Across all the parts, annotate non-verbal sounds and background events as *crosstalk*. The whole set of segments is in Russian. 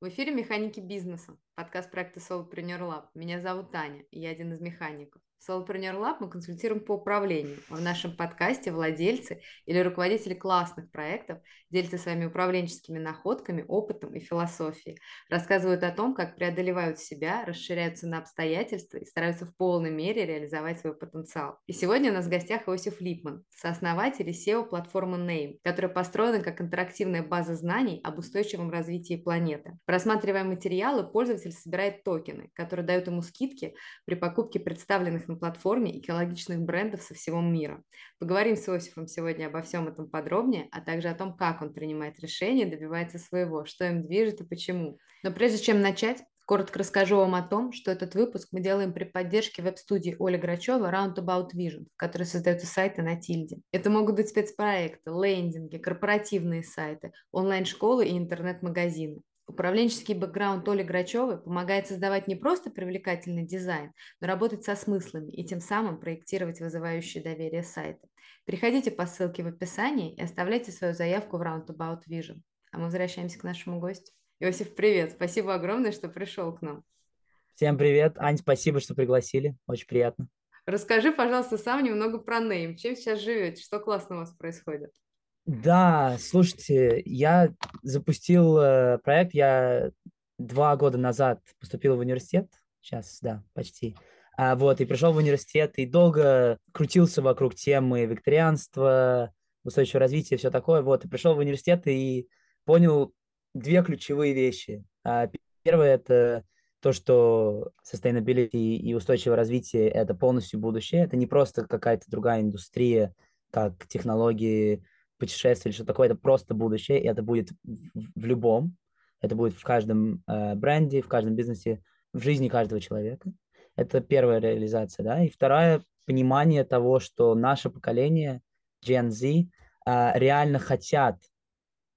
В эфире «Механики бизнеса», подкаст проекта Solopreneur Lab. Меня зовут Таня, и я один из механиков. В Solopreneur Lab мы консультируем по управлению. В нашем подкасте владельцы или руководители классных проектов делятся своими управленческими находками, опытом и философией. Рассказывают о том, как преодолевают себя, расширяются на обстоятельства и стараются в полной мере реализовать свой потенциал. И сегодня у нас в гостях Иосиф Липман, сооснователь и SEO-платформы Name, которая построена как интерактивная база знаний об устойчивом развитии планеты. Просматривая материалы, пользователь собирает токены, которые дают ему скидки при покупке представленных на платформе экологичных брендов со всего мира. Поговорим с Иосифом сегодня обо всем этом подробнее, а также о том, как он принимает решения, добивается своего, что им движет и почему. Но прежде чем начать, Коротко расскажу вам о том, что этот выпуск мы делаем при поддержке веб-студии Оли Грачева Roundabout Vision, в которой создаются сайты на Тильде. Это могут быть спецпроекты, лендинги, корпоративные сайты, онлайн-школы и интернет-магазины. Управленческий бэкграунд Оли Грачевой помогает создавать не просто привлекательный дизайн, но работать со смыслами и тем самым проектировать вызывающие доверие сайты. Переходите по ссылке в описании и оставляйте свою заявку в Roundabout Vision. А мы возвращаемся к нашему гостю. Иосиф, привет! Спасибо огромное, что пришел к нам. Всем привет. Ань, спасибо, что пригласили. Очень приятно. Расскажи, пожалуйста, сам немного про Name. Чем сейчас живете? Что классно у вас происходит? Да, слушайте, я запустил э, проект, я два года назад поступил в университет, сейчас, да, почти, а, вот, и пришел в университет, и долго крутился вокруг темы викторианства, устойчивого развития, все такое, вот, и пришел в университет и понял две ключевые вещи. А, первое – это то, что sustainability и устойчивое развитие – это полностью будущее, это не просто какая-то другая индустрия, как технологии, путешествие или что такое, это просто будущее, и это будет в любом, это будет в каждом э, бренде, в каждом бизнесе, в жизни каждого человека. Это первая реализация, да. И вторая – понимание того, что наше поколение, Gen Z, э, реально хотят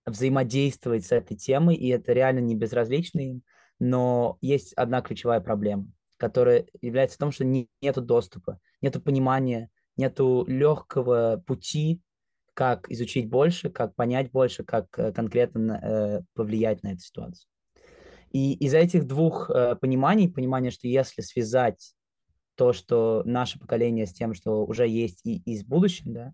взаимодействовать с этой темой, и это реально не безразлично им, но есть одна ключевая проблема, которая является в том, что не, нету доступа, нету понимания, нету легкого пути как изучить больше, как понять больше, как э, конкретно э, повлиять на эту ситуацию. И из этих двух э, пониманий, понимание, что если связать то, что наше поколение с тем, что уже есть и из будущего, да,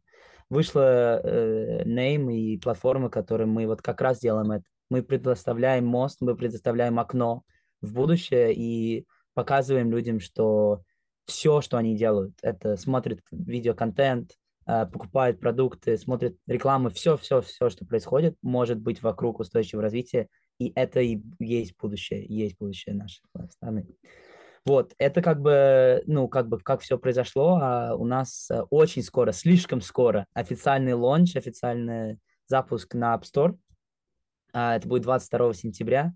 вышла э, Name и платформа, которой мы вот как раз делаем это. Мы предоставляем мост, мы предоставляем окно в будущее и показываем людям, что все, что они делают, это смотрят видеоконтент, покупают продукты, смотрят рекламы, все-все-все, что происходит, может быть вокруг устойчивого развития, и это и есть будущее, есть будущее нашей страны. Вот, это как бы, ну, как бы, как все произошло, а у нас э, очень скоро, слишком скоро официальный лонч, официальный запуск на App Store. А, это будет 22 сентября,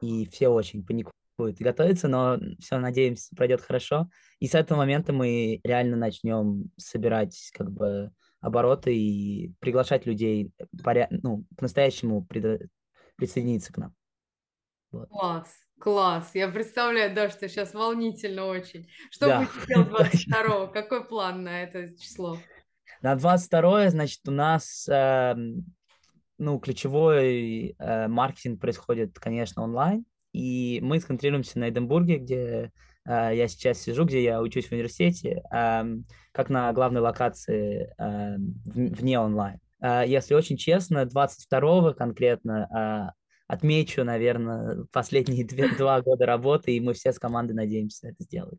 и все очень паникуют будет готовиться, но все, надеемся, пройдет хорошо. И с этого момента мы реально начнем собирать как бы обороты и приглашать людей поря... ну, по-настоящему прид... присоединиться к нам. Вот. Класс, класс. Я представляю, да, что сейчас волнительно очень. Что да. будете делать *laughs* 22 Какой план на это число? На 22 значит, у нас э, ну, ключевой э, маркетинг происходит, конечно, онлайн. И мы сконцентрируемся на Эдинбурге, где э, я сейчас сижу, где я учусь в университете, э, как на главной локации э, вне онлайн. Э, если очень честно, 22-го конкретно э, отмечу, наверное, последние *laughs* две, два года работы, и мы все с командой надеемся это сделать.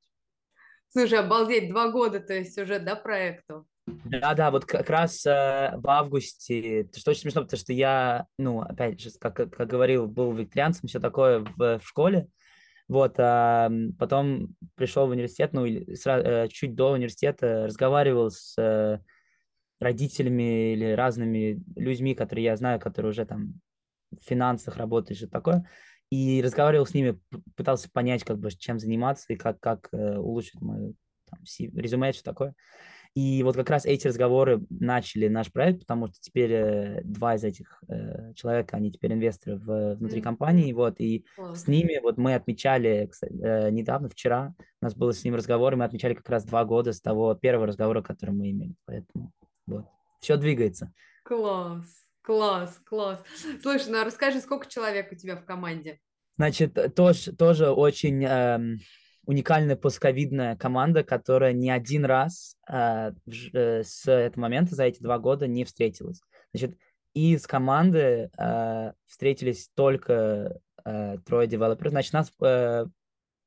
Слушай, обалдеть, два года, то есть уже, да, проекту? Да, да, вот как раз э, в августе, что очень смешно, потому что я, ну, опять же, как, как говорил, был викторианцем, все такое в, в школе, вот, а потом пришел в университет, ну, или сразу, э, чуть до университета разговаривал с э, родителями или разными людьми, которые я знаю, которые уже там в финансах работают, что такое, и разговаривал с ними, пытался понять, как бы, чем заниматься и как, как э, улучшить мое там, резюме, что такое. И вот как раз эти разговоры начали наш проект, потому что теперь э, два из этих э, человек, они теперь инвесторы в, внутри mm-hmm. компании, вот, и oh. с ними вот мы отмечали кстати, э, недавно, вчера, у нас был с ним разговор, и мы отмечали как раз два года с того первого разговора, который мы имели, поэтому вот, все двигается. Класс, класс, класс. Слушай, ну а расскажи, сколько человек у тебя в команде? Значит, тоже, тоже очень эм, уникальная постковидная команда, которая ни один раз э, э, с этого момента за эти два года не встретилась. Значит, из команды э, встретились только э, трое девелоперов. Значит, нас э,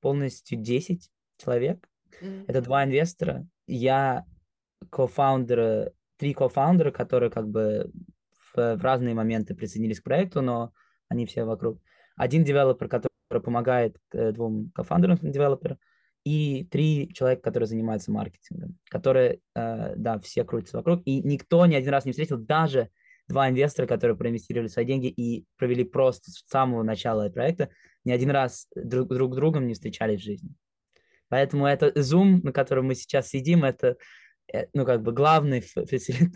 полностью 10 человек. Mm-hmm. Это два инвестора. Я кофаундеры, три кофаундера, которые как бы в, в разные моменты присоединились к проекту, но они все вокруг. Один девелопер, который помогает э, двум кофаундерам девелоперам, и три человека, которые занимаются маркетингом, которые, э, да, все крутятся вокруг, и никто ни один раз не встретил, даже два инвестора, которые проинвестировали свои деньги и провели просто с самого начала проекта, ни один раз друг, друг с другом не встречались в жизни. Поэтому это Zoom, на котором мы сейчас сидим, это, э, ну, как бы главный фасилит,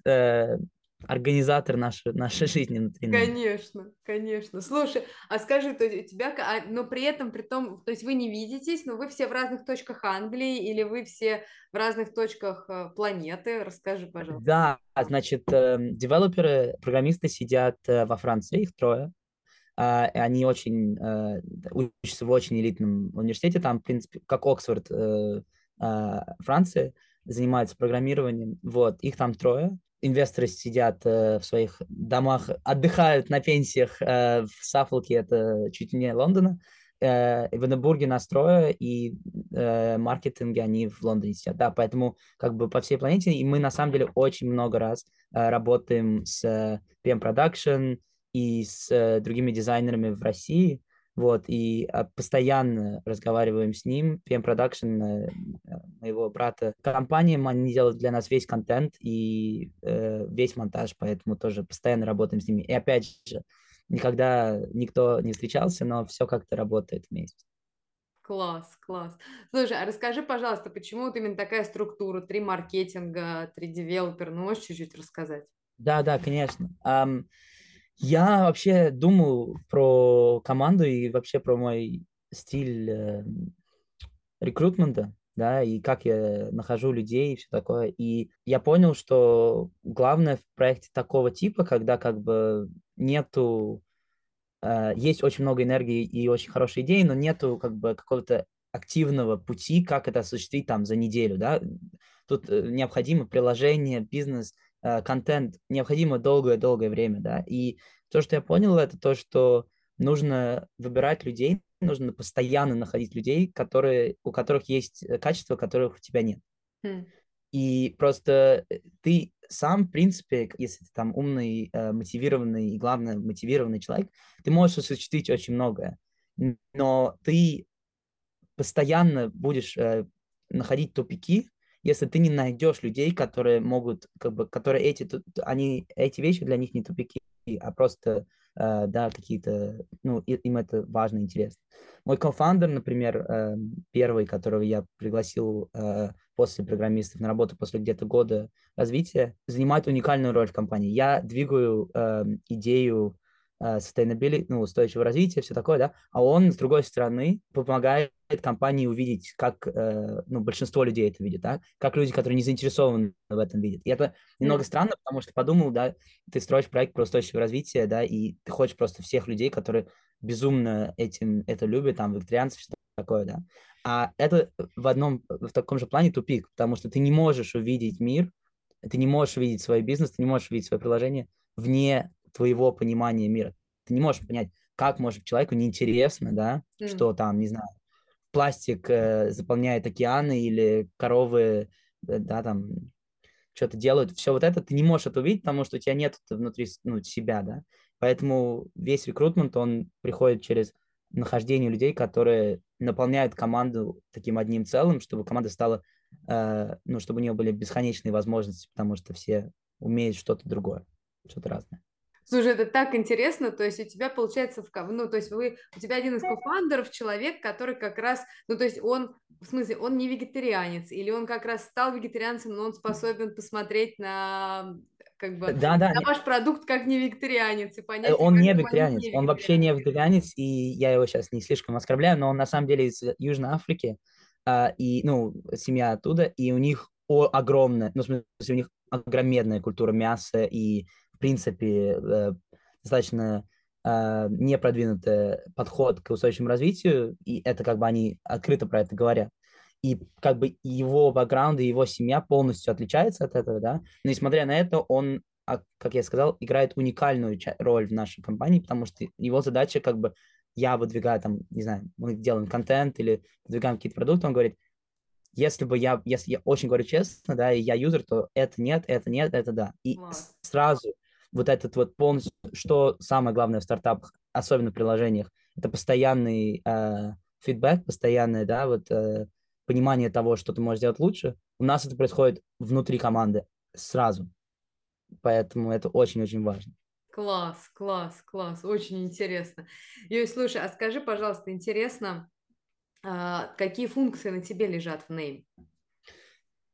организатор нашей, нашей жизни внутри. Конечно, конечно. Слушай, а скажи, то у тебя, а, но при этом, при том, то есть вы не видитесь, но вы все в разных точках Англии или вы все в разных точках э, планеты? Расскажи, пожалуйста. Да, значит, эм, девелоперы, программисты сидят э, во Франции, их трое. Uh, они очень uh, учатся в очень элитном университете, там, в принципе, как Оксфорд Франции, занимаются программированием. Вот, их там трое инвесторы сидят э, в своих домах, отдыхают на пенсиях э, в Саффолке, это чуть не Лондона, э, в Эдинбурге настроя и э, маркетинге они в Лондоне сидят. Да, поэтому как бы по всей планете, и мы на самом деле очень много раз э, работаем с э, PM Production и с э, другими дизайнерами в России, вот, и а, постоянно разговариваем с ним. PM Production, э, моего брата, компания, они делают для нас весь контент и э, весь монтаж, поэтому тоже постоянно работаем с ними. И опять же, никогда никто не встречался, но все как-то работает вместе. Класс, класс. Слушай, а расскажи, пожалуйста, почему вот именно такая структура, три маркетинга, три девелопера, ну можешь чуть-чуть рассказать? Да, да, конечно. Um, я вообще думаю про команду и вообще про мой стиль э, рекрутмента, да, и как я нахожу людей и все такое. И я понял, что главное в проекте такого типа, когда как бы нету, э, есть очень много энергии и очень хорошие идеи, но нету как бы какого-то активного пути, как это осуществить там за неделю, да. Тут э, необходимо приложение, бизнес, контент необходимо долгое-долгое время, да, и то, что я понял, это то, что нужно выбирать людей, нужно постоянно находить людей, которые, у которых есть э, качества, которых у тебя нет. Mm. И просто э, ты сам, в принципе, если ты там умный, мотивированный и, главное, мотивированный человек, ты можешь осуществить очень многое. Но ты постоянно будешь находить тупики, если ты не найдешь людей, которые могут, как бы, которые эти, они, эти вещи для них не тупики, а просто, э, да, какие-то, ну, им это важно, интересно. Мой кофаундер, например, э, первый, которого я пригласил э, после программистов на работу после где-то года развития, занимает уникальную роль в компании. Я двигаю э, идею sustainability, ну, устойчивого развития, все такое, да, а он, с другой стороны, помогает компании увидеть, как, э, ну, большинство людей это видит, да, как люди, которые не заинтересованы в этом видят. И это немного странно, потому что подумал, да, ты строишь проект про устойчивое развитие, да, и ты хочешь просто всех людей, которые безумно этим это любят, там, вегетарианцев, что такое, да. А это в одном, в таком же плане тупик, потому что ты не можешь увидеть мир, ты не можешь увидеть свой бизнес, ты не можешь увидеть свое приложение вне твоего понимания мира. Ты не можешь понять, как может человеку неинтересно, да, mm. что там, не знаю, пластик э, заполняет океаны или коровы, э, да, там что-то делают. Все вот это ты не можешь это увидеть, потому что у тебя нет внутри ну, себя, да. Поэтому весь рекрутмент, он приходит через нахождение людей, которые наполняют команду таким одним целым, чтобы команда стала, э, ну, чтобы у нее были бесконечные возможности, потому что все умеют что-то другое, что-то разное. Слушай, это так интересно, то есть у тебя получается, в, ну, то есть вы, у тебя один из кофандеров человек, который как раз, ну, то есть он, в смысле, он не вегетарианец, или он как раз стал вегетарианцем, но он способен посмотреть на как бы да, да, на ваш продукт как не вегетарианец и понять. Э, он не вегетарианец, не он вообще не вегетарианец, и я его сейчас не слишком оскорбляю, но он на самом деле из Южной Африки, а, и, ну, семья оттуда, и у них о, огромная, ну, в смысле, у них огромная культура мяса и принципе, э, достаточно э, непродвинутый подход к устойчивому развитию, и это как бы они открыто про это говорят. И как бы его бэкграунд и его семья полностью отличается от этого, да, но несмотря на это, он, а, как я сказал, играет уникальную роль в нашей компании, потому что его задача как бы я выдвигаю там, не знаю, мы делаем контент или выдвигаем какие-то продукты, он говорит, если бы я, если я очень говорю честно, да, и я юзер, то это нет, это нет, это да. И wow. сразу вот этот вот полностью, что самое главное в стартапах, особенно в приложениях, это постоянный э, фидбэк, постоянное, да, вот э, понимание того, что ты можешь сделать лучше. У нас это происходит внутри команды сразу. Поэтому это очень-очень важно. Класс, класс, класс, очень интересно. Юй, слушай, а скажи, пожалуйста, интересно, а, какие функции на тебе лежат в Name?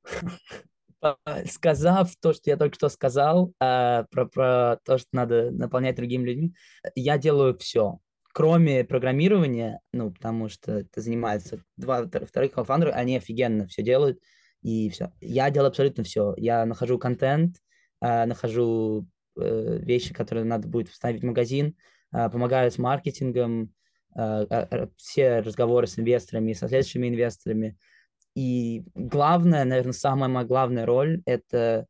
*laughs* Сказав то, что я только что сказал, а, про, про то, что надо наполнять другими людьми, я делаю все. Кроме программирования, ну, потому что это занимается два вторых кофаундеры, они офигенно все делают, и все. Я делаю абсолютно все. Я нахожу контент, а, нахожу э, вещи, которые надо будет вставить в магазин, помогаю с маркетингом, Э, э, все разговоры с инвесторами, со следующими инвесторами. И главное, наверное, самая моя главная роль – это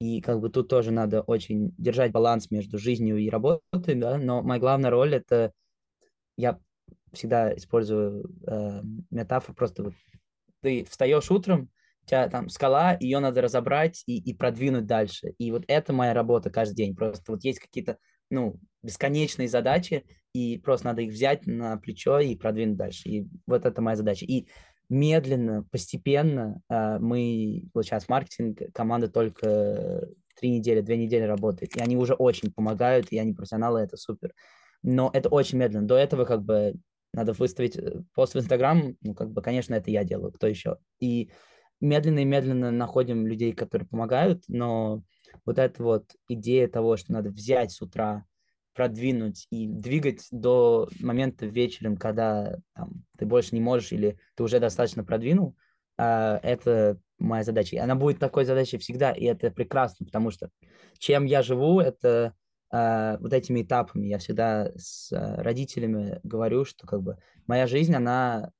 и как бы тут тоже надо очень держать баланс между жизнью и работой, да, но моя главная роль – это я всегда использую э, метафору просто вот ты встаешь утром, у тебя там скала, ее надо разобрать и, и продвинуть дальше. И вот это моя работа каждый день. Просто вот есть какие-то ну, бесконечные задачи, и просто надо их взять на плечо и продвинуть дальше. И вот это моя задача. И медленно, постепенно э, мы, сейчас маркетинг, команда только три недели, две недели работает, и они уже очень помогают, и они профессионалы, это супер. Но это очень медленно. До этого как бы надо выставить э, пост в Инстаграм, ну, как бы, конечно, это я делаю, кто еще. И медленно и медленно находим людей, которые помогают, но вот эта вот идея того, что надо взять с утра, продвинуть и двигать до момента вечером, когда там, ты больше не можешь или ты уже достаточно продвинул, э, это моя задача. И она будет такой задачей всегда, и это прекрасно, потому что чем я живу, это э, вот этими этапами. Я всегда с э, родителями говорю, что как бы моя жизнь, она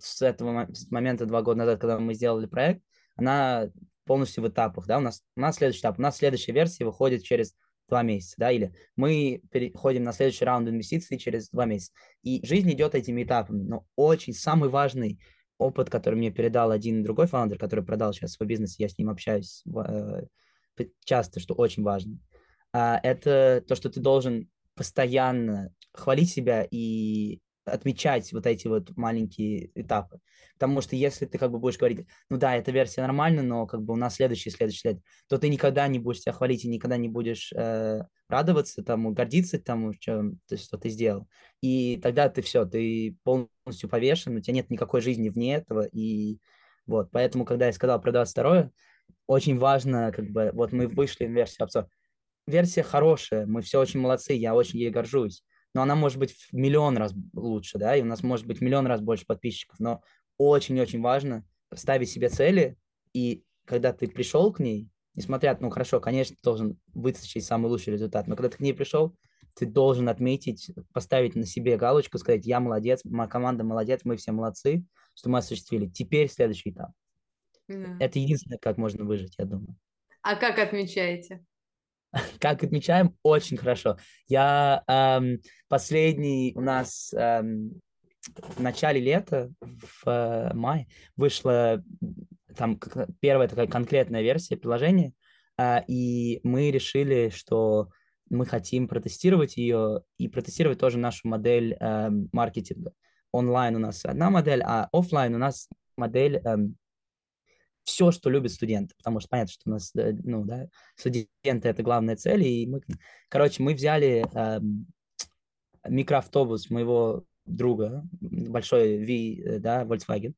с этого с момента два года назад, когда мы сделали проект, она полностью в этапах, да, у нас, у нас следующий этап, у нас следующая версия выходит через два месяца, да, или мы переходим на следующий раунд инвестиций через два месяца. И жизнь идет этими этапами, но очень самый важный опыт, который мне передал один другой фаундер, который продал сейчас свой бизнес, я с ним общаюсь э, часто, что очень важно, а, это то, что ты должен постоянно хвалить себя и отмечать вот эти вот маленькие этапы. Потому что если ты как бы будешь говорить, ну да, эта версия нормальна, но как бы у нас следующий, следующий лет, то ты никогда не будешь себя хвалить и никогда не будешь э, радоваться тому, гордиться тому, чем, то, что ты сделал. И тогда ты все, ты полностью повешен, у тебя нет никакой жизни вне этого. И вот, поэтому, когда я сказал про 22 очень важно, как бы, вот мы вышли в версию обзор. Версия хорошая, мы все очень молодцы, я очень ей горжусь но она может быть в миллион раз лучше, да, и у нас может быть миллион раз больше подписчиков, но очень-очень важно ставить себе цели, и когда ты пришел к ней, несмотря, ну хорошо, конечно, ты должен вытащить самый лучший результат, но когда ты к ней пришел, ты должен отметить, поставить на себе галочку, сказать, я молодец, моя команда молодец, мы все молодцы, что мы осуществили. Теперь следующий этап. Да. Это единственное, как можно выжить, я думаю. А как отмечаете? *laughs* Как отмечаем, очень хорошо. Я эм, последний у нас эм, в начале лета, в э, мае, вышла там первая такая конкретная версия приложения, э, и мы решили, что мы хотим протестировать ее и протестировать тоже нашу модель э, маркетинга. Онлайн у нас одна модель, а офлайн у нас модель эм, все, что любят студенты, потому что понятно, что у нас, э, ну, да, студенты — это главная цель, и мы, короче, мы взяли э, микроавтобус моего друга, большой V, э, да, Volkswagen,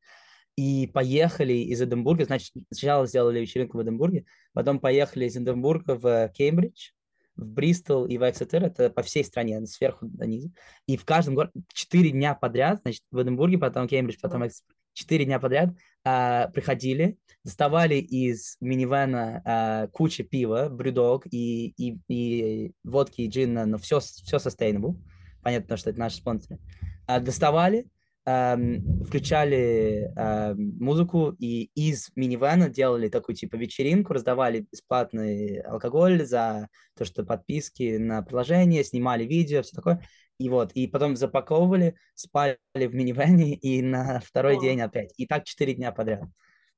и поехали из Эдинбурга, значит, сначала сделали вечеринку в Эдинбурге, потом поехали из Эдинбурга в Кембридж, в Бристол и в Эксетер, это по всей стране, сверху до низу, и в каждом городе четыре дня подряд, значит, в Эдинбурге, потом Кембридж, потом Эксетер, четыре дня подряд а, приходили, доставали из минивэна а, кучу пива, брюдог и, и, и водки, и джина, но все, все sustainable. Понятно, что это наши спонсоры. А, доставали, эм, включали эм, музыку и из минивэна делали такую типа вечеринку, раздавали бесплатный алкоголь за то, что подписки на приложение, снимали видео, все такое. И вот, и потом запаковывали, спали в минивэне и на второй О. день опять. И так четыре дня подряд.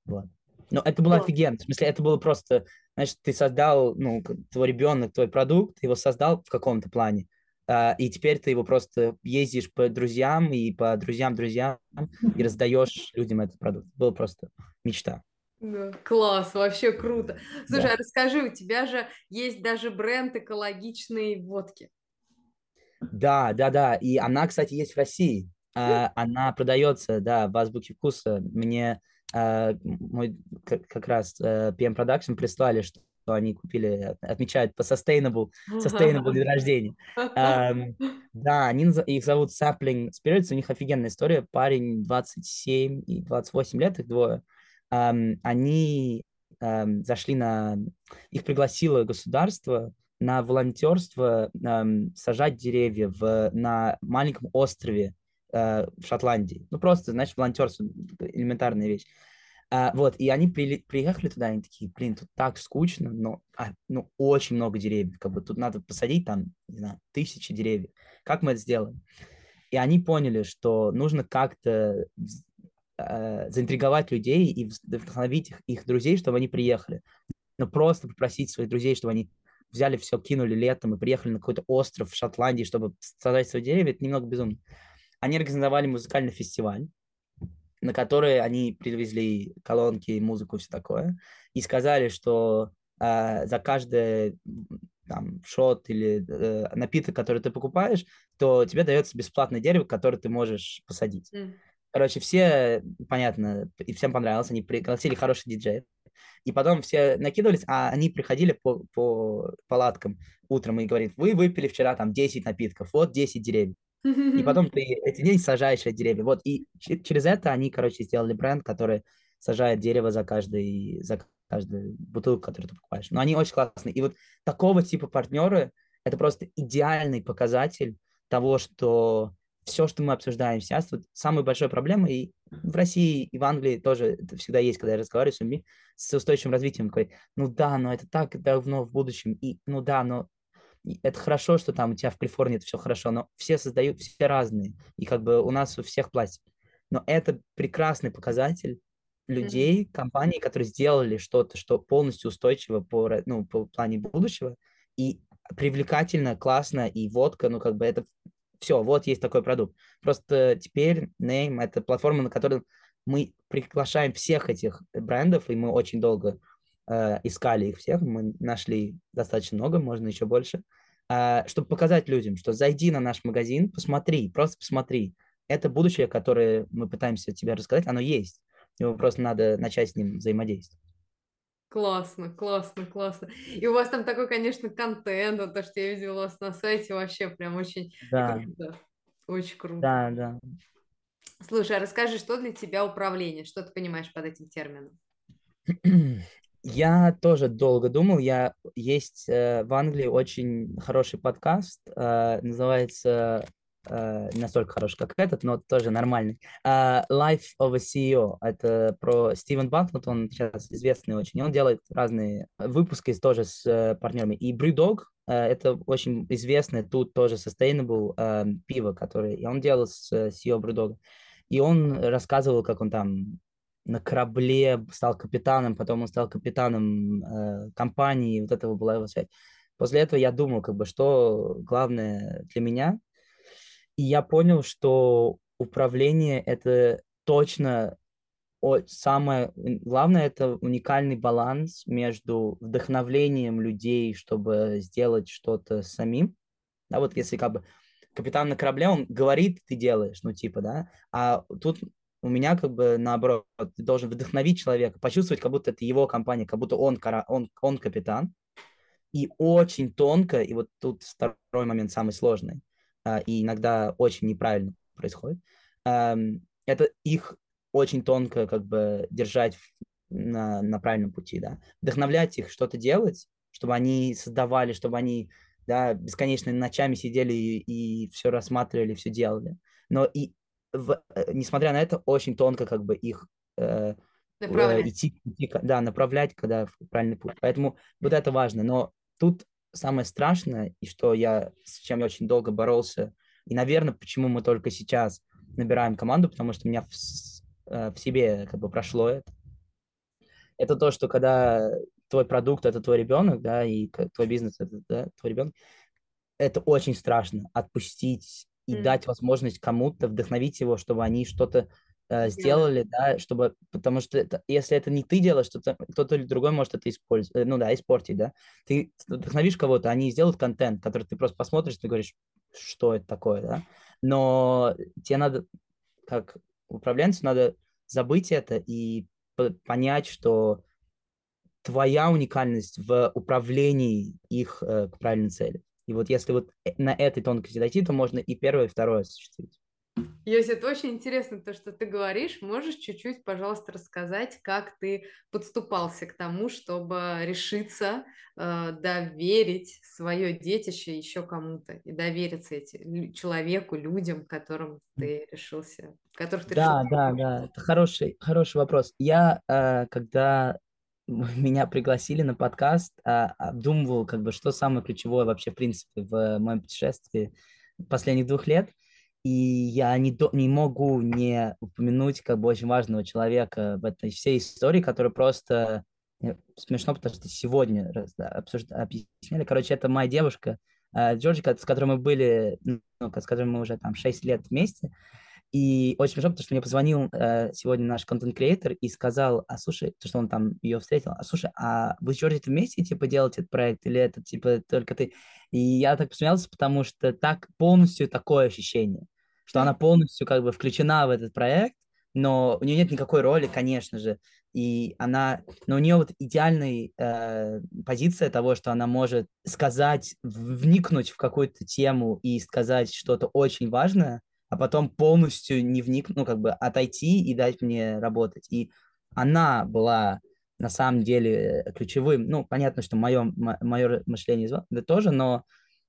Вот. Но это было О. офигенно. В смысле, это было просто, знаешь, ты создал, ну, твой ребенок, твой продукт, ты его создал в каком-то плане. Uh, и теперь ты его просто ездишь по друзьям и по друзьям-друзьям *laughs* и раздаешь людям этот продукт. Было просто мечта. Да, класс, вообще круто. Слушай, да. а расскажи, у тебя же есть даже бренд экологичной водки. Да, да, да. И она, кстати, есть в России. А, она продается, да, в азбуке вкуса. Мне а, мой как, раз PM Production прислали, что они купили, отмечают по sustainable, sustainable день рождения. Um, да, они, их зовут Sapling Spirits, у них офигенная история. Парень 27 и 28 лет, их двое. Um, они um, зашли на... Их пригласило государство на волонтерство эм, сажать деревья в, на маленьком острове э, в Шотландии. Ну, просто, знаешь, волонтерство, элементарная вещь. А, вот, и они при, приехали туда, они такие, блин, тут так скучно, но а, ну, очень много деревьев, как бы тут надо посадить там, не знаю, тысячи деревьев. Как мы это сделаем? И они поняли, что нужно как-то э, заинтриговать людей и вдохновить их, их друзей, чтобы они приехали. Но просто попросить своих друзей, чтобы они взяли все, кинули летом и приехали на какой-то остров в Шотландии, чтобы сажать свои деревья, это немного безумно. Они организовали музыкальный фестиваль, на который они привезли колонки, музыку, все такое, и сказали, что э, за каждый там, шот или э, напиток, который ты покупаешь, то тебе дается бесплатное дерево, которое ты можешь посадить. Mm. Короче, все, понятно, и всем понравилось, они пригласили хороший диджей. И потом все накидывались, а они приходили по, по палаткам утром и говорят, вы выпили вчера там 10 напитков, вот 10 деревьев. И потом ты эти день сажаешь эти деревья. Вот, и через это они, короче, сделали бренд, который сажает дерево за каждый, за каждую бутылку, которую ты покупаешь. Но они очень классные. И вот такого типа партнеры, это просто идеальный показатель того, что все, что мы обсуждаем сейчас, вот самая большая проблема, и в России, и в Англии тоже это всегда есть, когда я разговариваю с людьми с устойчивым развитием, такой, ну да, но это так давно в будущем, и ну да, но это хорошо, что там у тебя в Калифорнии это все хорошо, но все создают, все разные, и как бы у нас у всех пластик. Но это прекрасный показатель людей, mm-hmm. компаний, которые сделали что-то, что полностью устойчиво по, ну, по плане будущего, и привлекательно, классно, и водка, ну, как бы это все, вот есть такой продукт. Просто теперь Name — это платформа, на которой мы приглашаем всех этих брендов, и мы очень долго э, искали их всех, мы нашли достаточно много, можно еще больше, э, чтобы показать людям, что зайди на наш магазин, посмотри, просто посмотри. Это будущее, которое мы пытаемся тебе рассказать, оно есть. Его просто надо начать с ним взаимодействовать. Классно, классно, классно. И у вас там такой, конечно, контент, вот то, что я видела у вас на сайте, вообще прям очень да. круто. Очень круто. Да, да. Слушай, а расскажи, что для тебя управление? Что ты понимаешь под этим термином? *clears throat* Я тоже долго думал. Я есть э, в Англии очень хороший подкаст, э, называется Не настолько хороший, как этот, но тоже нормальный. Uh, Life of a CEO. Это про Стивен Банкнут, он сейчас известный очень. Он делает разные выпуски тоже с uh, партнерами. И Brewdog uh, это очень известный тут тоже sustainable uh, пиво, которое и он делал с uh, CEO Brewdog. И он рассказывал, как он там на корабле стал капитаном, потом он стал капитаном э, компании, вот этого была его связь. После этого я думал, как бы, что главное для меня и я понял, что управление это точно самое главное это уникальный баланс между вдохновлением людей, чтобы сделать что-то самим. Да, вот если как бы капитан на корабле, он говорит, ты делаешь, ну типа, да, а тут у меня как бы наоборот, ты должен вдохновить человека, почувствовать, как будто это его компания, как будто он, он, он капитан, и очень тонко, и вот тут второй момент самый сложный, и иногда очень неправильно происходит, это их очень тонко как бы держать на, на правильном пути, да. Вдохновлять их что-то делать, чтобы они создавали, чтобы они да, бесконечно ночами сидели и, и все рассматривали, все делали. Но и в, э, несмотря на это, очень тонко как бы их э, э, идти, идти, да, направлять, когда в правильный путь. Поэтому вот это важно. Но тут самое страшное, и что я, с чем я очень долго боролся, и, наверное, почему мы только сейчас набираем команду, потому что у меня в, э, в себе как бы прошло это. Это то, что когда твой продукт это твой ребенок, да, и твой бизнес это да, твой ребенок, это очень страшно отпустить и mm. дать возможность кому-то вдохновить его, чтобы они что-то э, сделали, да, чтобы, потому что это, если это не ты делаешь, то кто-то или другой может это использовать, э, ну да, испортить, да. Ты вдохновишь кого-то, они сделают контент, который ты просто посмотришь, ты говоришь, что это такое, да. Но тебе надо, как управленцу, надо забыть это и понять, что твоя уникальность в управлении их э, к правильной цели. И вот если вот на этой тонкости дойти, то можно и первое, и второе осуществить. Йося, это очень интересно, то, что ты говоришь. Можешь чуть-чуть, пожалуйста, рассказать, как ты подступался к тому, чтобы решиться э, доверить свое детище еще кому-то и довериться эти, человеку, людям, которым ты решился, которых ты да, решил. Да, да, да, это хороший, хороший вопрос. Я, э, когда *laughs* меня пригласили на подкаст, а, обдумывал, как бы, что самое ключевое вообще, в принципе, в моем путешествии последних двух лет. И я не, до, не могу не упомянуть как бы очень важного человека в этой всей истории, который просто э, смешно, потому что сегодня обсуждали, объясняли. Короче, это моя девушка э, Джорджика, с которой мы были, ну, с которой мы уже там 6 лет вместе. И очень смешно, потому что мне позвонил э, сегодня наш контент-креатор и сказал, а слушай, то, что он там ее встретил, а слушай, а вы с Джорджи вместе, типа, делаете этот проект, или это, типа, только ты? И я так посмеялся, потому что так полностью такое ощущение, что она полностью как бы включена в этот проект, но у нее нет никакой роли, конечно же, и она, но у нее вот идеальная э, позиция того, что она может сказать, вникнуть в какую-то тему и сказать что-то очень важное, а потом полностью не вникнуть, ну, как бы отойти и дать мне работать. И она была на самом деле ключевым, ну, понятно, что мое, мое мышление тоже, но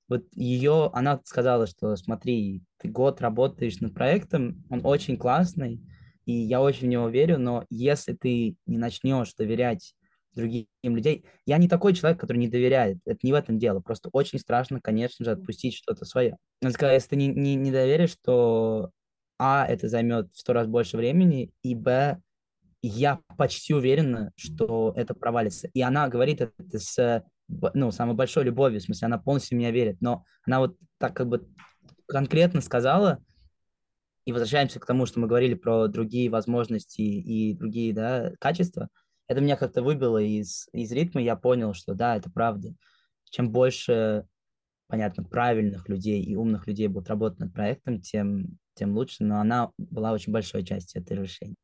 вот ее, она сказала, что смотри, ты год работаешь над проектом, он очень классный, и я очень в него верю, но если ты не начнешь доверять другим людей, я не такой человек, который не доверяет, это не в этом дело, просто очень страшно, конечно же, отпустить что-то свое. Но если ты не, не, не доверишь, то а, это займет в сто раз больше времени, и б, я почти уверена, что это провалится. И она говорит это с ну, самой большой любовью, в смысле, она полностью в меня верит, но она вот так как бы конкретно сказала, и возвращаемся к тому, что мы говорили про другие возможности и другие да, качества, это меня как-то выбило из, из ритма, я понял, что да, это правда. Чем больше, понятно, правильных людей и умных людей будут работать над проектом, тем, тем лучше, но она была очень большой частью этого решения.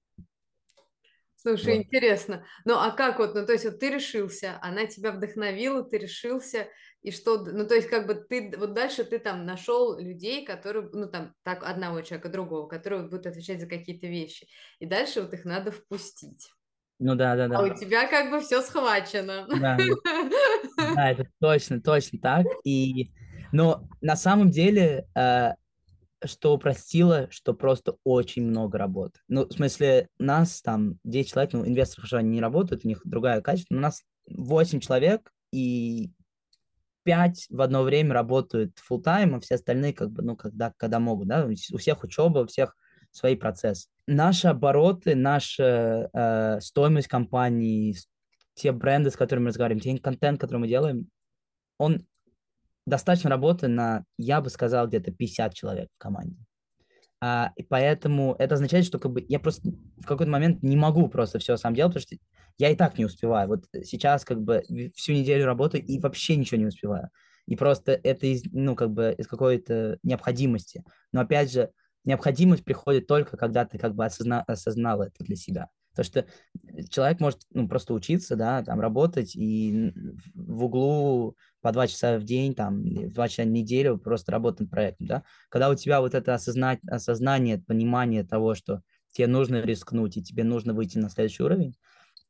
Слушай, вот. интересно. Ну, а как вот, ну, то есть вот ты решился, она тебя вдохновила, ты решился, и что, ну, то есть как бы ты, вот дальше ты там нашел людей, которые, ну, там, так, одного человека, другого, которые будут отвечать за какие-то вещи, и дальше вот их надо впустить. Ну да, да, да. А у тебя как бы все схвачено. Да, *laughs* да это точно, точно так. И, но на самом деле э, что упростило, что просто очень много работы. Ну, в смысле, нас там 10 человек, ну, инвесторы уже не работают, у них другая качество, но у нас 8 человек, и 5 в одно время работают full time, а все остальные как бы, ну, когда, когда могут, да, у всех учеба, у всех свои процессы. Наши обороты, наша э, стоимость компании, те бренды, с которыми мы разговариваем, те контент, который мы делаем, он достаточно работы на, я бы сказал, где-то 50 человек в команде. А, и поэтому это означает, что как бы я просто в какой-то момент не могу просто все сам делать, потому что я и так не успеваю. Вот сейчас как бы всю неделю работаю и вообще ничего не успеваю. И просто это из, ну, как бы из какой-то необходимости. Но опять же, необходимость приходит только, когда ты как бы осозна, осознал это для себя. То, что человек может ну, просто учиться, да, там работать и в углу по два часа в день, там, два часа в неделю просто работать над проектом, да. Когда у тебя вот это осознать, осознание, понимание того, что тебе нужно рискнуть, и тебе нужно выйти на следующий уровень,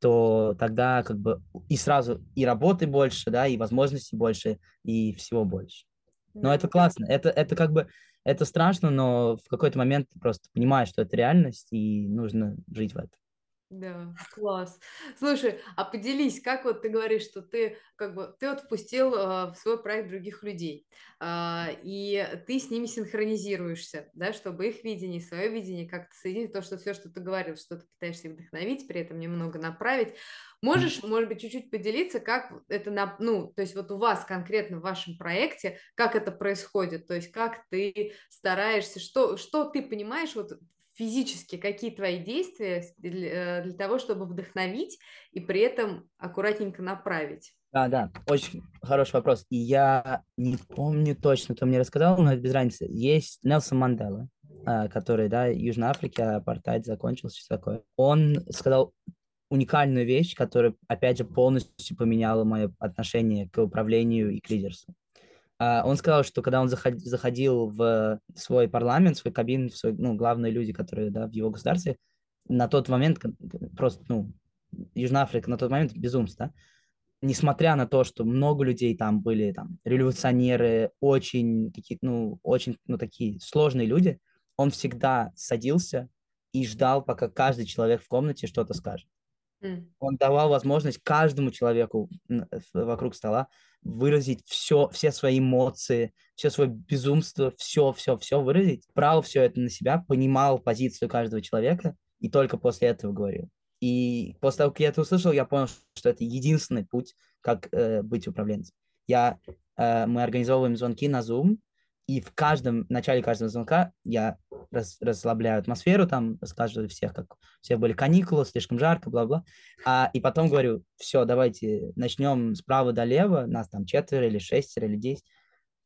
то тогда как бы и сразу и работы больше, да, и возможностей больше, и всего больше. Но это классно. Это, это как бы, это страшно, но в какой-то момент ты просто понимаешь, что это реальность, и нужно жить в этом. Да, класс. Слушай, а поделись, как вот ты говоришь, что ты как бы ты вот впустил э, в свой проект других людей, э, и ты с ними синхронизируешься, да, чтобы их видение, свое видение как-то соединить, то, что все, что ты говорил, что ты пытаешься вдохновить, при этом немного направить. Можешь, может быть, чуть-чуть поделиться, как это, на, ну, то есть вот у вас конкретно в вашем проекте, как это происходит, то есть как ты стараешься, что, что ты понимаешь вот физически, какие твои действия для, э, для того, чтобы вдохновить и при этом аккуратненько направить? Да, да, очень хороший вопрос. И я не помню точно, кто мне рассказал, но это без разницы. Есть Нелсон Мандела, а, который, да, Южной Африке, апартайд закончился, все такое. Он сказал уникальную вещь, которая, опять же, полностью поменяла мое отношение к управлению и к лидерству. А, он сказал, что когда он заходил в свой парламент, в свой кабин, в свой, ну, главные люди, которые, да, в его государстве, на тот момент просто, ну, Южная Африка на тот момент безумство, да? несмотря на то, что много людей там были, там, революционеры, очень, такие, ну, очень, ну, такие сложные люди, он всегда садился и ждал, пока каждый человек в комнате что-то скажет. Mm. Он давал возможность каждому человеку вокруг стола выразить все, все свои эмоции, все свое безумство, все, все, все выразить, брал все это на себя, понимал позицию каждого человека и только после этого говорил. И после того, как я это услышал, я понял, что это единственный путь, как э, быть управленцем. Я, э, мы организовываем звонки на Zoom, и в каждом в начале каждого звонка я рас, расслабляю атмосферу, там рассказываю всех, как все были каникулы, слишком жарко, бла-бла. А, и потом говорю, все, давайте начнем справа долево, нас там четверо или шестеро или десять.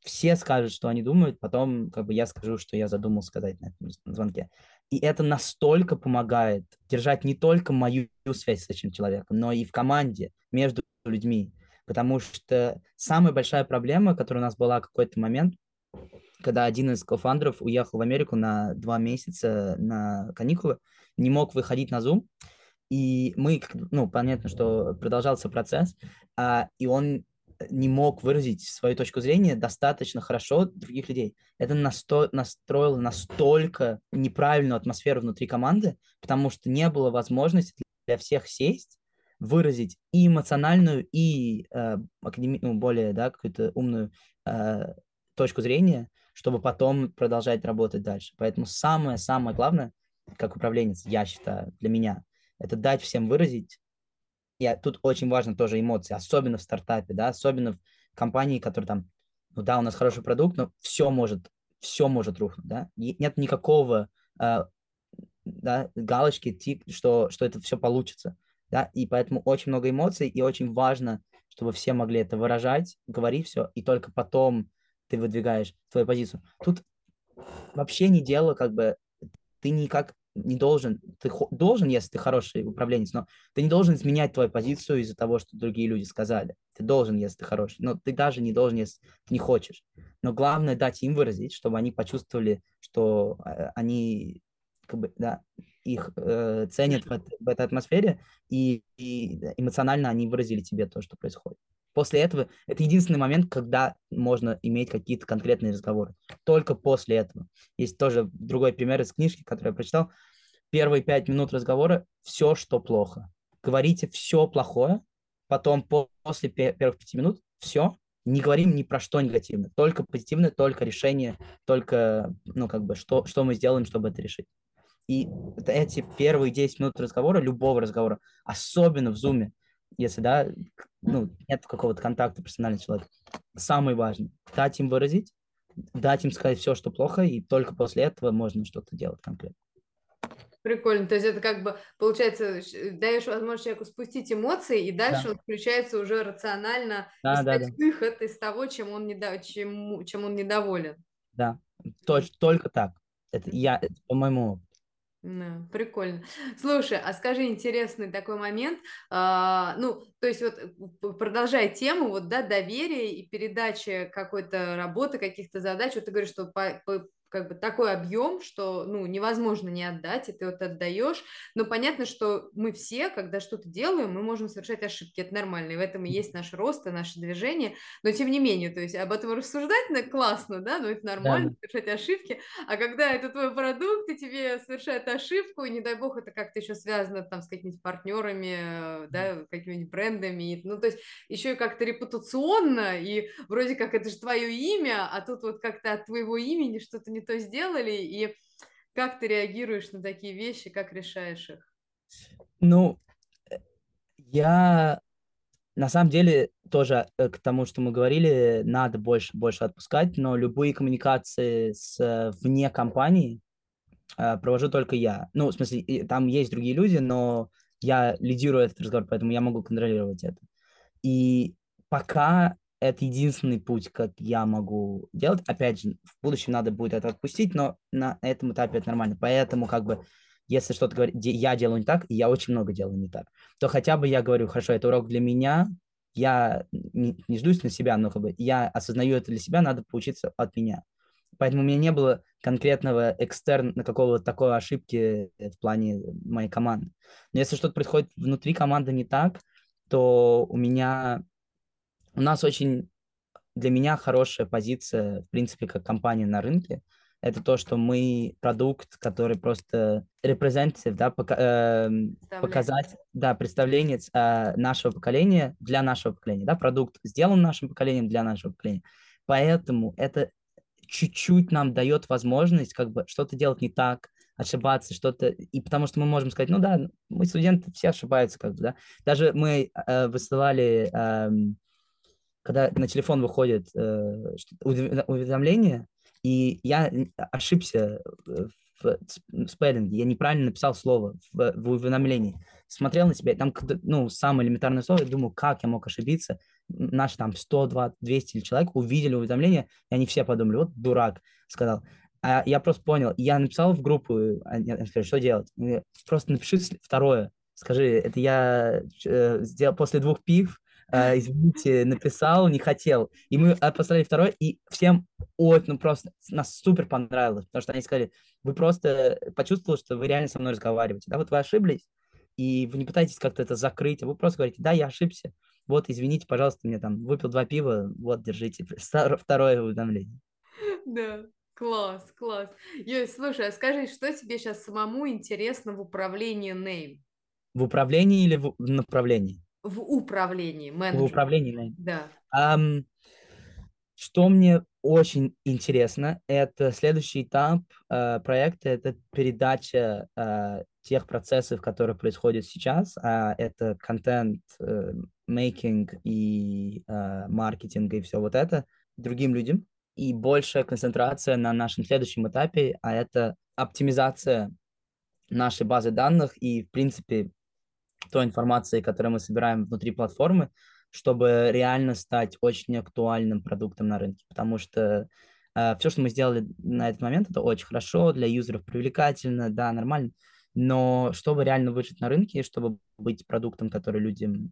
Все скажут, что они думают, потом как бы я скажу, что я задумал сказать на этом звонке. И это настолько помогает держать не только мою связь с этим человеком, но и в команде, между людьми. Потому что самая большая проблема, которая у нас была в какой-то момент, когда один из кофандеров уехал в Америку на два месяца на каникулы, не мог выходить на Zoom, и мы, ну, понятно, что продолжался процесс, а, и он не мог выразить свою точку зрения достаточно хорошо других людей. Это насто... настроило настолько неправильную атмосферу внутри команды, потому что не было возможности для всех сесть, выразить и эмоциональную, и э, академи... ну, более да, какую-то умную э, точку зрения, чтобы потом продолжать работать дальше. Поэтому самое-самое главное, как управленец, я считаю, для меня, это дать всем выразить. И тут очень важно тоже эмоции, особенно в стартапе, да, особенно в компании, которая там, ну да, у нас хороший продукт, но все может, все может рухнуть, да. Нет никакого э, да, галочки, тик, что, что это все получится, да, и поэтому очень много эмоций, и очень важно, чтобы все могли это выражать, говорить все, и только потом ты выдвигаешь твою позицию. Тут вообще не дело, как бы, ты никак не должен, ты должен, если ты хороший управленец, но ты не должен изменять твою позицию из-за того, что другие люди сказали. Ты должен, если ты хороший, но ты даже не должен, если ты не хочешь. Но главное дать им выразить, чтобы они почувствовали, что э, они как бы, да, их э, ценят в, в этой атмосфере, и, и эмоционально они выразили тебе то, что происходит. После этого это единственный момент, когда можно иметь какие-то конкретные разговоры. Только после этого. Есть тоже другой пример из книжки, который я прочитал. Первые пять минут разговора – все, что плохо. Говорите все плохое, потом после первых пяти минут все, не говорим ни про что негативно, только позитивное, только решение, только, ну, как бы, что, что мы сделаем, чтобы это решить. И эти первые 10 минут разговора, любого разговора, особенно в Zoom, если, да, ну, нет какого-то контакта персонального человека. Самое важное – дать им выразить, дать им сказать все, что плохо, и только после этого можно что-то делать конкретно. Прикольно. То есть это как бы, получается, даешь возможность человеку спустить эмоции, и дальше да. он включается уже рационально да, искать да, да. выход из того, чем он, недо... чем... чем он недоволен. Да, Точ... только так. Это я, по-моему, да, прикольно. Слушай, а скажи интересный такой момент, а, ну, то есть вот продолжая тему, вот, да, доверие и передача какой-то работы, каких-то задач, вот ты говоришь, что по, по, как бы такой объем, что, ну, невозможно не отдать, и ты вот отдаешь. Но понятно, что мы все, когда что-то делаем, мы можем совершать ошибки, это нормально, и в этом и есть наш рост и наше движение. Но тем не менее, то есть об этом рассуждать ну, классно, да, но это нормально, да. совершать ошибки. А когда это твой продукт, и тебе совершает ошибку, и не дай бог это как-то еще связано там с какими-то партнерами, да, какими-нибудь брендами, ну, то есть еще и как-то репутационно, и вроде как это же твое имя, а тут вот как-то от твоего имени что-то не то сделали, и как ты реагируешь на такие вещи, как решаешь их? Ну, э, я на самом деле тоже э, к тому, что мы говорили, надо больше, больше отпускать, но любые коммуникации с э, вне компании провожу только я. Ну, в смысле, там есть другие люди, но я лидирую этот разговор, поэтому я могу контролировать это. И пока это единственный путь, как я могу делать. Опять же, в будущем надо будет это отпустить, но на этом этапе это нормально. Поэтому, как бы, если что-то говорит, я делаю не так, и я очень много делаю не так, то хотя бы я говорю, хорошо, это урок для меня, я не, не ждусь на себя, но как бы я осознаю это для себя, надо поучиться от меня. Поэтому у меня не было конкретного экстерна какого-то такой ошибки в плане моей команды. Но если что-то происходит внутри команды не так, то у меня у нас очень для меня хорошая позиция, в принципе, как компания на рынке. Это то, что мы продукт, который просто representative, да, пока, э, показать, да, представление э, нашего поколения для нашего поколения, да, продукт сделан нашим поколением для нашего поколения. Поэтому это чуть-чуть нам дает возможность как бы что-то делать не так, ошибаться, что-то, и потому что мы можем сказать, ну да, мы студенты, все ошибаются, как бы, да. Даже мы э, высылали э, когда на телефон выходит э, уведомление, и я ошибся в спеллинге, я неправильно написал слово в, в уведомлении. Смотрел на себя, там, ну, самое элементарное слово, я думаю, как я мог ошибиться. Наши там 100, 200, 200 человек увидели уведомление, и они все подумали, вот дурак, сказал. А я просто понял, я написал в группу, они сказали, что делать? Просто напиши второе, скажи, это я э, сделал после двух пив, э, извините, написал, не хотел. И мы поставили второй, и всем очень, ну просто нас супер понравилось, потому что они сказали, вы просто почувствовали, что вы реально со мной разговариваете, да, вот вы ошиблись, и вы не пытаетесь как-то это закрыть, а вы просто говорите, да, я ошибся, вот, извините, пожалуйста, мне там выпил два пива, вот, держите, *laughs* второе уведомление. Да, класс, класс. Юй, слушай, а скажи, что тебе сейчас самому интересно в управлении Name? В управлении или в направлении? В управлении, менеджмент. В управлении, да. Um, что мне очень интересно, это следующий этап uh, проекта, это передача uh, тех процессов, которые происходят сейчас, uh, это контент, uh, making и uh, маркетинг и все вот это другим людям, и большая концентрация на нашем следующем этапе, а это оптимизация нашей базы данных и, в принципе, той информации, которую мы собираем внутри платформы, чтобы реально стать очень актуальным продуктом на рынке, потому что э, все, что мы сделали на этот момент, это очень хорошо, для юзеров привлекательно, да, нормально, но чтобы реально выжить на рынке, чтобы быть продуктом, который людям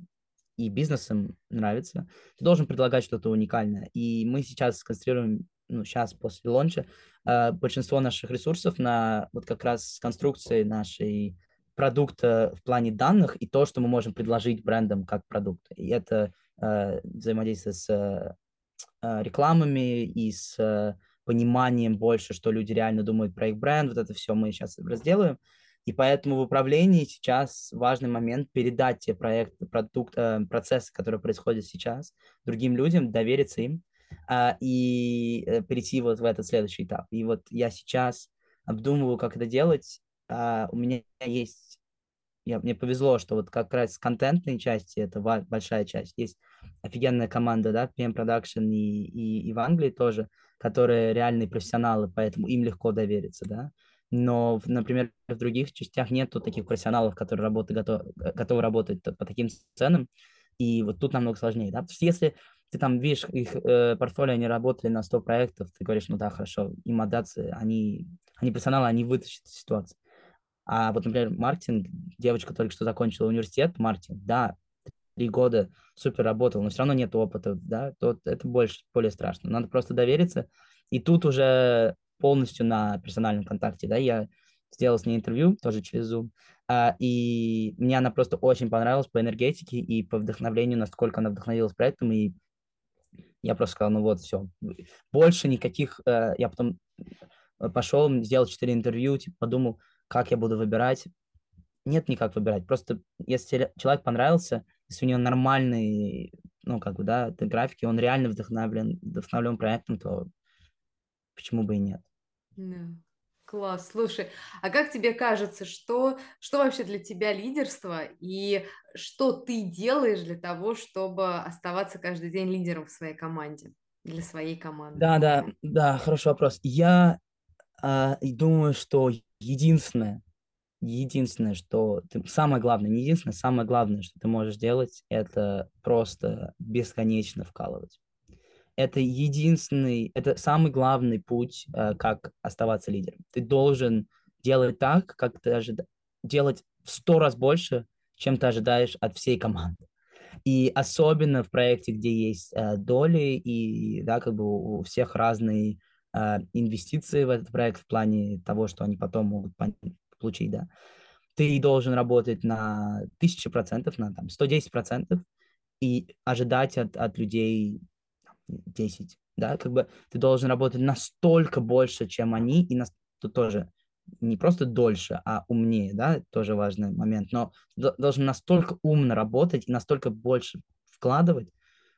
и бизнесам нравится, ты должен предлагать что-то уникальное. И мы сейчас сконцентрируем, ну, сейчас после лонча, э, большинство наших ресурсов на вот как раз конструкции нашей продукта в плане данных и то, что мы можем предложить брендам как продукт. И это э, взаимодействие с э, рекламами и с э, пониманием больше, что люди реально думают про их бренд. Вот это все мы сейчас разделаем. И поэтому в управлении сейчас важный момент передать те проекты, продукт, э, процессы, которые происходят сейчас, другим людям, довериться им э, и э, перейти вот в этот следующий этап. И вот я сейчас обдумываю, как это делать. Uh, у меня есть я, мне повезло, что вот как раз с контентной части, это большая часть, есть офигенная команда, да, PM Production и, и, и в Англии тоже, которые реальные профессионалы, поэтому им легко довериться, да. Но, например, в других частях нету таких профессионалов, которые работают, готов, готовы работать по таким ценам, и вот тут намного сложнее, да, потому что если ты там видишь их э, портфолио, они работали на 100 проектов, ты говоришь, ну да, хорошо, им отдаться, они, они профессионалы, они вытащат ситуацию. А вот, например, Мартин, девочка только что закончила университет, Мартин, да, три года супер работал, но все равно нет опыта, да, то это больше, более страшно. Надо просто довериться. И тут уже полностью на персональном контакте, да, я сделал с ней интервью, тоже через Zoom, а, и мне она просто очень понравилась по энергетике и по вдохновлению, насколько она вдохновилась проектом, и я просто сказал, ну вот, все, больше никаких, э, я потом пошел, сделал четыре интервью, типа, подумал, как я буду выбирать, нет никак выбирать, просто если человек понравился, если у него нормальный, ну, как бы, да, графики, он реально вдохновлен, вдохновлен проектом, то почему бы и нет. Yeah. Класс, слушай, а как тебе кажется, что, что вообще для тебя лидерство и что ты делаешь для того, чтобы оставаться каждый день лидером в своей команде, для своей команды? Да, да, да, хороший вопрос. Я э, думаю, что единственное, единственное, что ты, самое главное, не единственное, самое главное, что ты можешь делать, это просто бесконечно вкалывать это единственный, это самый главный путь, э, как оставаться лидером. Ты должен делать так, как ты ожидаешь, делать в сто раз больше, чем ты ожидаешь от всей команды. И особенно в проекте, где есть э, доли и, да, как бы у всех разные инвестиции в этот проект в плане того, что они потом могут получить, да. Ты должен работать на тысячи процентов, на там 110 процентов и ожидать от, от людей 10, да, как бы ты должен работать настолько больше, чем они, и нас, тут тоже не просто дольше, а умнее, да, тоже важный момент, но должен настолько умно работать и настолько больше вкладывать,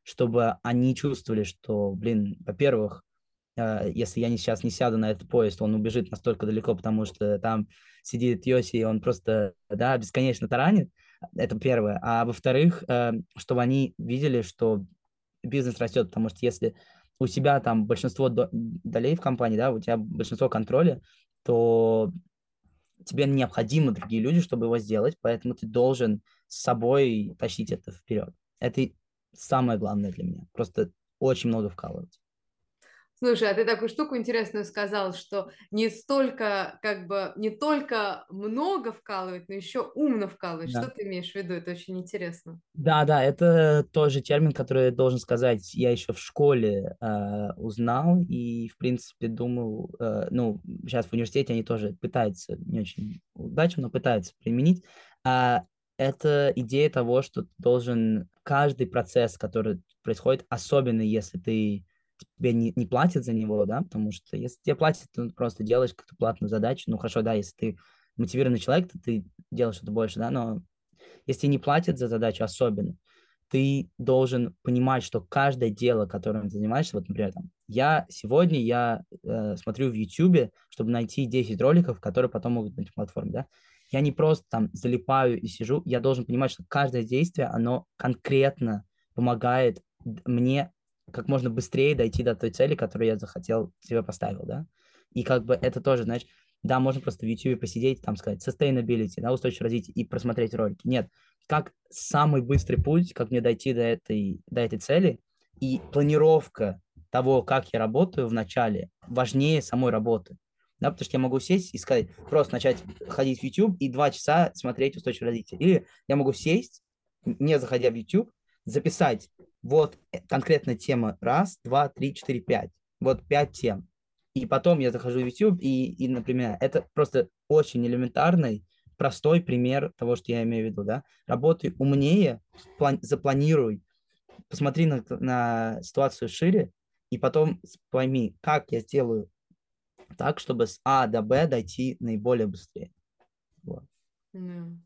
чтобы они чувствовали, что, блин, во-первых, если я не, сейчас не сяду на этот поезд, он убежит настолько далеко, потому что там сидит Йоси, и он просто, да, бесконечно таранит, это первое. А во-вторых, э, чтобы они видели, что бизнес растет, потому что если у тебя там большинство долей в компании, да, у тебя большинство контроля, то тебе необходимы другие люди, чтобы его сделать, поэтому ты должен с собой тащить это вперед. Это самое главное для меня. Просто очень много вкалывать. Слушай, а ты такую штуку интересную сказал, что не столько, как бы, не только много вкалывать, но еще умно вкалывать. Да. Что ты имеешь в виду? Это очень интересно. Да, да, это тоже термин, который должен сказать, я еще в школе э, узнал и, в принципе, думал, э, ну, сейчас в университете они тоже пытаются, не очень удачно, но пытаются применить. А это идея того, что ты должен каждый процесс, который происходит, особенно если ты тебе не, не платят за него, да, потому что если тебе платят, то просто делаешь как-то платную задачу. Ну, хорошо, да, если ты мотивированный человек, то ты делаешь что-то больше, да, но если не платят за задачу особенно, ты должен понимать, что каждое дело, которым ты занимаешься, вот, например, там, я сегодня я э, смотрю в YouTube, чтобы найти 10 роликов, которые потом могут быть на платформе, да, я не просто там залипаю и сижу, я должен понимать, что каждое действие, оно конкретно помогает мне как можно быстрее дойти до той цели, которую я захотел себе поставил, да. И как бы это тоже, знаешь, да, можно просто в YouTube посидеть, там сказать sustainability, да, устойчивое развитие и просмотреть ролики. Нет, как самый быстрый путь, как мне дойти до этой, до этой цели, и планировка того, как я работаю в начале, важнее самой работы. Да, потому что я могу сесть и сказать, просто начать ходить в YouTube и два часа смотреть устойчивое развитие. Или я могу сесть, не заходя в YouTube, записать вот конкретная тема раз, два, три, четыре, пять. Вот пять тем. И потом я захожу в YouTube и, и, например, это просто очень элементарный, простой пример того, что я имею в виду, да. Работай умнее, план, запланируй, посмотри на, на ситуацию шире, и потом пойми, как я сделаю так, чтобы с А до Б дойти наиболее быстрее. Вот. Yeah.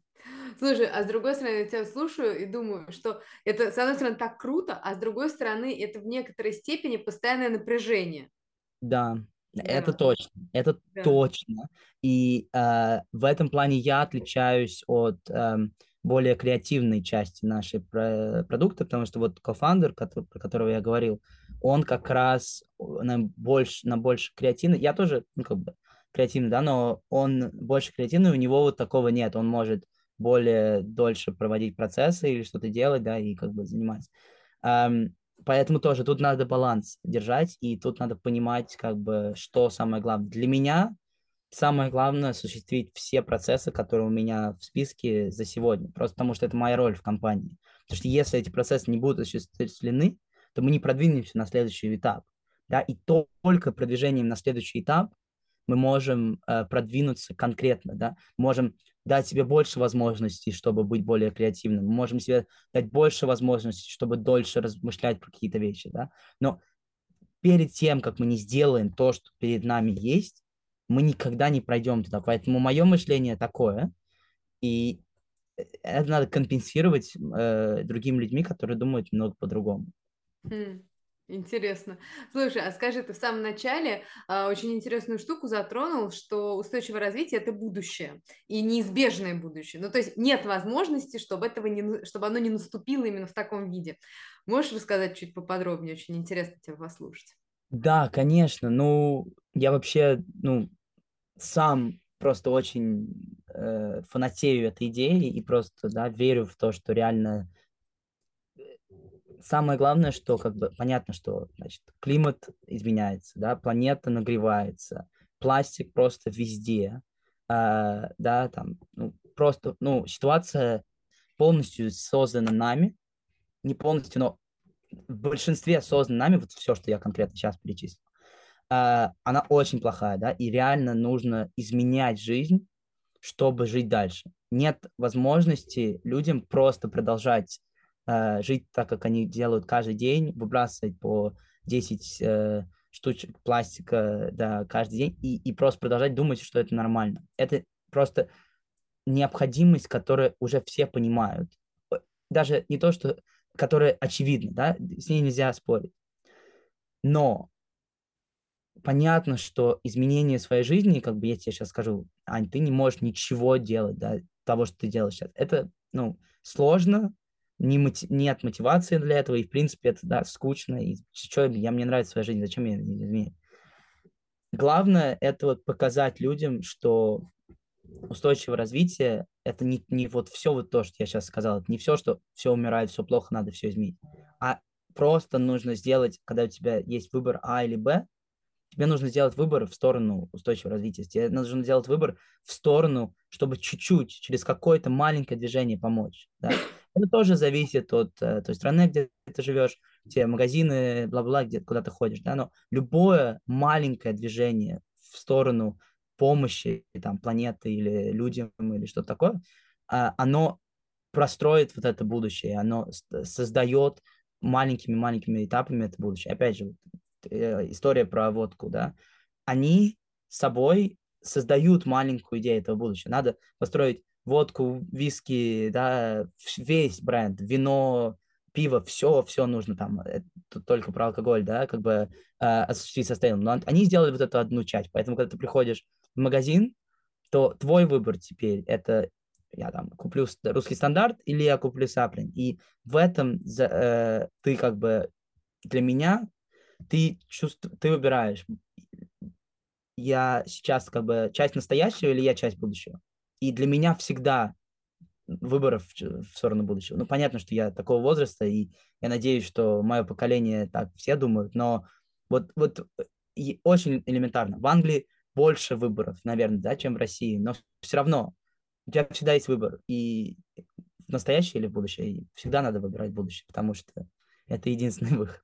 Слушай, а с другой стороны, я тебя слушаю и думаю, что это, с одной стороны, так круто, а с другой стороны, это в некоторой степени постоянное напряжение. Да, да. это точно, это да. точно. И э, в этом плане я отличаюсь от э, более креативной части нашей про- продукта, потому что вот кофандер, который, про которого я говорил, он как раз на больше, на больше креативный. Я тоже, ну, как бы, креативный, да, но он больше креативный, у него вот такого нет. Он может более дольше проводить процессы или что-то делать, да, и как бы заниматься. Um, поэтому тоже тут надо баланс держать, и тут надо понимать, как бы, что самое главное. Для меня самое главное осуществить все процессы, которые у меня в списке за сегодня, просто потому что это моя роль в компании. Потому что если эти процессы не будут осуществлены, то мы не продвинемся на следующий этап. Да, и только продвижением на следующий этап мы можем э, продвинуться конкретно, да, можем дать себе больше возможностей, чтобы быть более креативным, мы можем себе дать больше возможностей, чтобы дольше размышлять про какие-то вещи, да, но перед тем, как мы не сделаем то, что перед нами есть, мы никогда не пройдем туда. Поэтому мое мышление такое, и это надо компенсировать э, другими людьми, которые думают много по-другому. Хм. Интересно. Слушай, а скажи, ты в самом начале а, очень интересную штуку затронул, что устойчивое развитие это будущее и неизбежное будущее. Ну, то есть нет возможности, чтобы этого не, чтобы оно не наступило именно в таком виде. Можешь рассказать чуть поподробнее? Очень интересно тебя послушать. Да, конечно. Ну, я вообще, ну, сам просто очень э, фанатею этой идеи и просто, да, верю в то, что реально самое главное, что как бы понятно, что значит, климат изменяется, да, планета нагревается, пластик просто везде, э, да, там, ну, просто, ну, ситуация полностью создана нами, не полностью, но в большинстве создана нами, вот все, что я конкретно сейчас перечислил, э, она очень плохая, да, и реально нужно изменять жизнь, чтобы жить дальше. Нет возможности людям просто продолжать э, жить так, как они делают каждый день, выбрасывать по 10 э, штучек пластика да, каждый день и, и просто продолжать думать, что это нормально. Это просто необходимость, которую уже все понимают. Даже не то, что которая очевидна, да, с ней нельзя спорить. Но понятно, что изменение своей жизни, как бы я тебе сейчас скажу, Ань, ты не можешь ничего делать, да, того, что ты делаешь сейчас. Это, ну, сложно, не мотив... нет мотивации для этого, и, в принципе, это, да, скучно, и что, я, мне нравится своя жизнь, зачем я изменю? Главное, это вот показать людям, что устойчивое развитие – это не, не вот все вот то, что я сейчас сказал, это не все, что все умирает, все плохо, надо все изменить, а просто нужно сделать, когда у тебя есть выбор А или Б, тебе нужно сделать выбор в сторону устойчивого развития. Тебе нужно сделать выбор в сторону, чтобы чуть-чуть, через какое-то маленькое движение помочь. Да? Это тоже зависит от э, той страны, где ты живешь, те магазины, бла-бла, где куда ты ходишь. Да? Но любое маленькое движение в сторону помощи там, планеты или людям или что-то такое, а, оно простроит вот это будущее, оно создает маленькими-маленькими этапами это будущее. Опять же, Э, история про водку, да, они собой создают маленькую идею этого будущего. Надо построить водку, виски, да, весь бренд, вино, пиво, все, все нужно там, это только про алкоголь, да, как бы э, осуществить состояние. Но они сделали вот эту одну часть, поэтому, когда ты приходишь в магазин, то твой выбор теперь это я там куплю русский стандарт или я куплю саплин. И в этом э, ты как бы для меня ты чувств... ты выбираешь, я сейчас как бы часть настоящего или я часть будущего. И для меня всегда выборов в сторону будущего. Ну, понятно, что я такого возраста, и я надеюсь, что мое поколение так все думают, но вот, вот и очень элементарно. В Англии больше выборов, наверное, да, чем в России, но все равно у тебя всегда есть выбор. И в настоящее или в будущее, и всегда надо выбирать будущее, потому что это единственный *laughs* выход.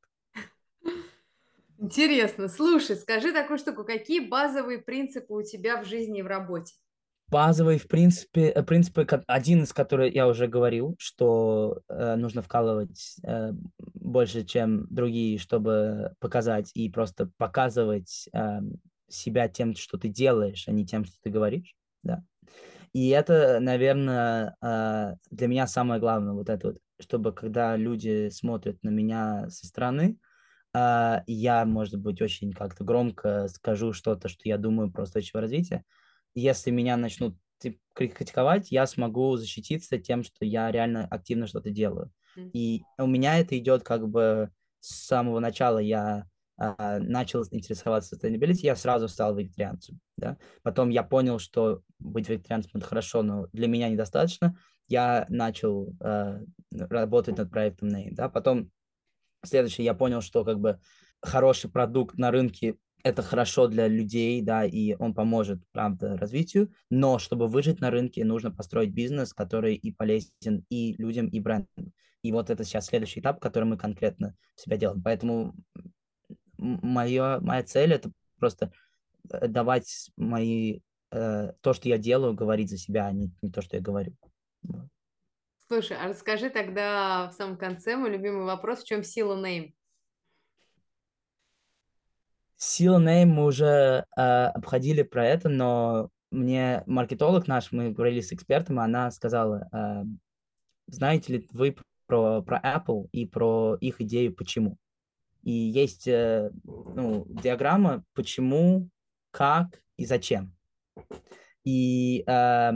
Интересно. Слушай, скажи такую штуку. Какие базовые принципы у тебя в жизни и в работе? Базовые, в принципе, э, принципы, один из которых я уже говорил, что э, нужно вкалывать э, больше, чем другие, чтобы показать и просто показывать э, себя тем, что ты делаешь, а не тем, что ты говоришь, да. И это, наверное, э, для меня самое главное, вот это вот, чтобы когда люди смотрят на меня со стороны, а, я, может быть, очень как-то громко скажу что-то, что я думаю про устойчивое развитие. Если меня начнут критиковать, я смогу защититься тем, что я реально активно что-то делаю. И у меня это идет как бы с самого начала. Я а, начал интересоваться sustainability, я сразу стал вегетарианцем. Да? Потом я понял, что быть вегетарианцем это хорошо, но для меня недостаточно. Я начал а, работать над проектом Name. Да? Потом Следующее, я понял, что как бы хороший продукт на рынке это хорошо для людей, да, и он поможет, правда, развитию, но чтобы выжить на рынке, нужно построить бизнес, который и полезен и людям, и бренду. И вот это сейчас следующий этап, который мы конкретно себя делаем. Поэтому моя, моя цель это просто э, давать мои, э, то, что я делаю, говорить за себя, а не, не то, что я говорю. Слушай, а расскажи тогда в самом конце мой любимый вопрос, в чем сила name? Сила name мы уже э, обходили про это, но мне маркетолог наш, мы говорили с экспертом, она сказала, э, знаете ли вы про, про Apple и про их идею «почему»? И есть э, ну, диаграмма «почему», «как» и «зачем». И э,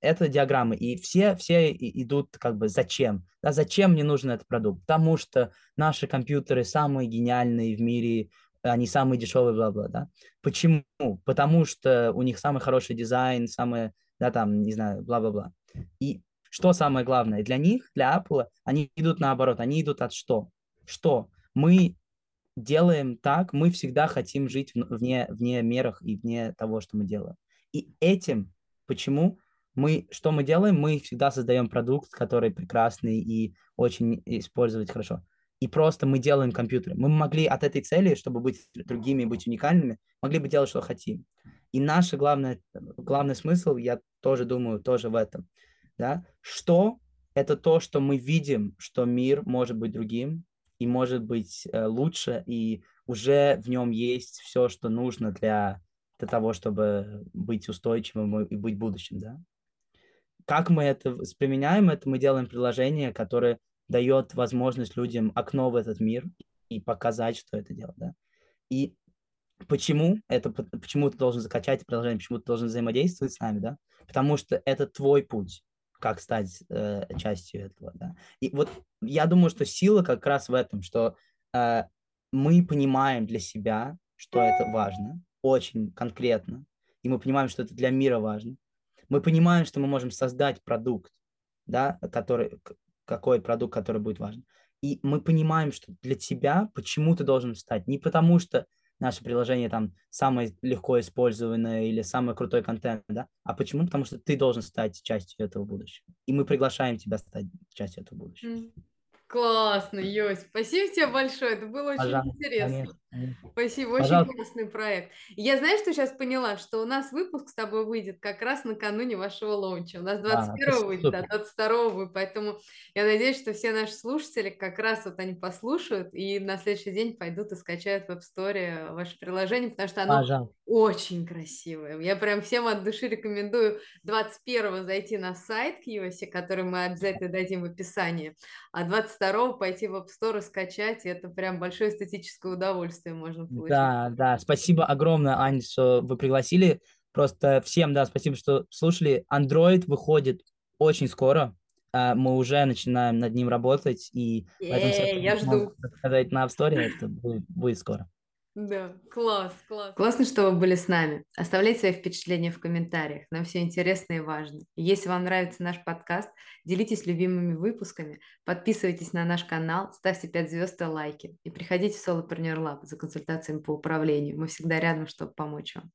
это диаграммы, и все, все идут как бы зачем. Да, зачем мне нужен этот продукт? Потому что наши компьютеры самые гениальные в мире, они самые дешевые, бла-бла, да. Почему? Потому что у них самый хороший дизайн, самые, да, там, не знаю, бла-бла-бла. И что самое главное? Для них, для Apple, они идут наоборот, они идут от что? Что? Мы делаем так, мы всегда хотим жить вне, вне мерах и вне того, что мы делаем. И этим, почему? Мы, что мы делаем? Мы всегда создаем продукт, который прекрасный и очень использовать хорошо. И просто мы делаем компьютеры. Мы могли от этой цели, чтобы быть другими, быть уникальными, могли бы делать, что хотим. И наш главный, главный смысл, я тоже думаю, тоже в этом. Да? Что – это то, что мы видим, что мир может быть другим и может быть э, лучше, и уже в нем есть все, что нужно для, для того, чтобы быть устойчивым и быть будущим. Да? Как мы это применяем? Это мы делаем приложение, которое дает возможность людям окно в этот мир и показать, что это делать. Да? И почему это, почему ты должен закачать приложение, почему ты должен взаимодействовать с нами, да? Потому что это твой путь, как стать э, частью этого, да. И вот я думаю, что сила как раз в этом, что э, мы понимаем для себя, что это важно, очень конкретно, и мы понимаем, что это для мира важно, мы понимаем, что мы можем создать продукт, да, который, какой продукт, который будет важен. И мы понимаем, что для тебя почему ты должен встать. Не потому, что наше приложение там самое легко использованное или самый крутой контент, да, а почему? Потому что ты должен стать частью этого будущего. И мы приглашаем тебя стать частью этого будущего. Классно, Йось. Спасибо тебе большое. Это было очень Пожалуйста, интересно. Конечно, Спасибо, очень Пожалуйста. классный проект. Я знаешь, что сейчас поняла? Что у нас выпуск с тобой выйдет как раз накануне вашего лаунча. У нас 21 а, выйдет, а 22 будет. Поэтому я надеюсь, что все наши слушатели как раз вот они послушают и на следующий день пойдут и скачают в App Store ваше приложение, потому что оно Пожалуйста. очень красивое. Я прям всем от души рекомендую 21 зайти на сайт Киоси, который мы обязательно дадим в описании, а 20 22 пойти в App Store и скачать, и это прям большое эстетическое удовольствие можно получить. Да, да, спасибо огромное, Аня, что вы пригласили. Просто всем, да, спасибо, что слушали. Android выходит очень скоро. А, мы уже начинаем над ним работать, и в этом я жду. сказать на App Store, это будет, будет скоро. Да, класс, класс. Классно, что вы были с нами. Оставляйте свои впечатления в комментариях. Нам все интересно и важно. Если вам нравится наш подкаст, делитесь любимыми выпусками, подписывайтесь на наш канал, ставьте 5 звезд и лайки. И приходите в Solopreneur Lab за консультациями по управлению. Мы всегда рядом, чтобы помочь вам.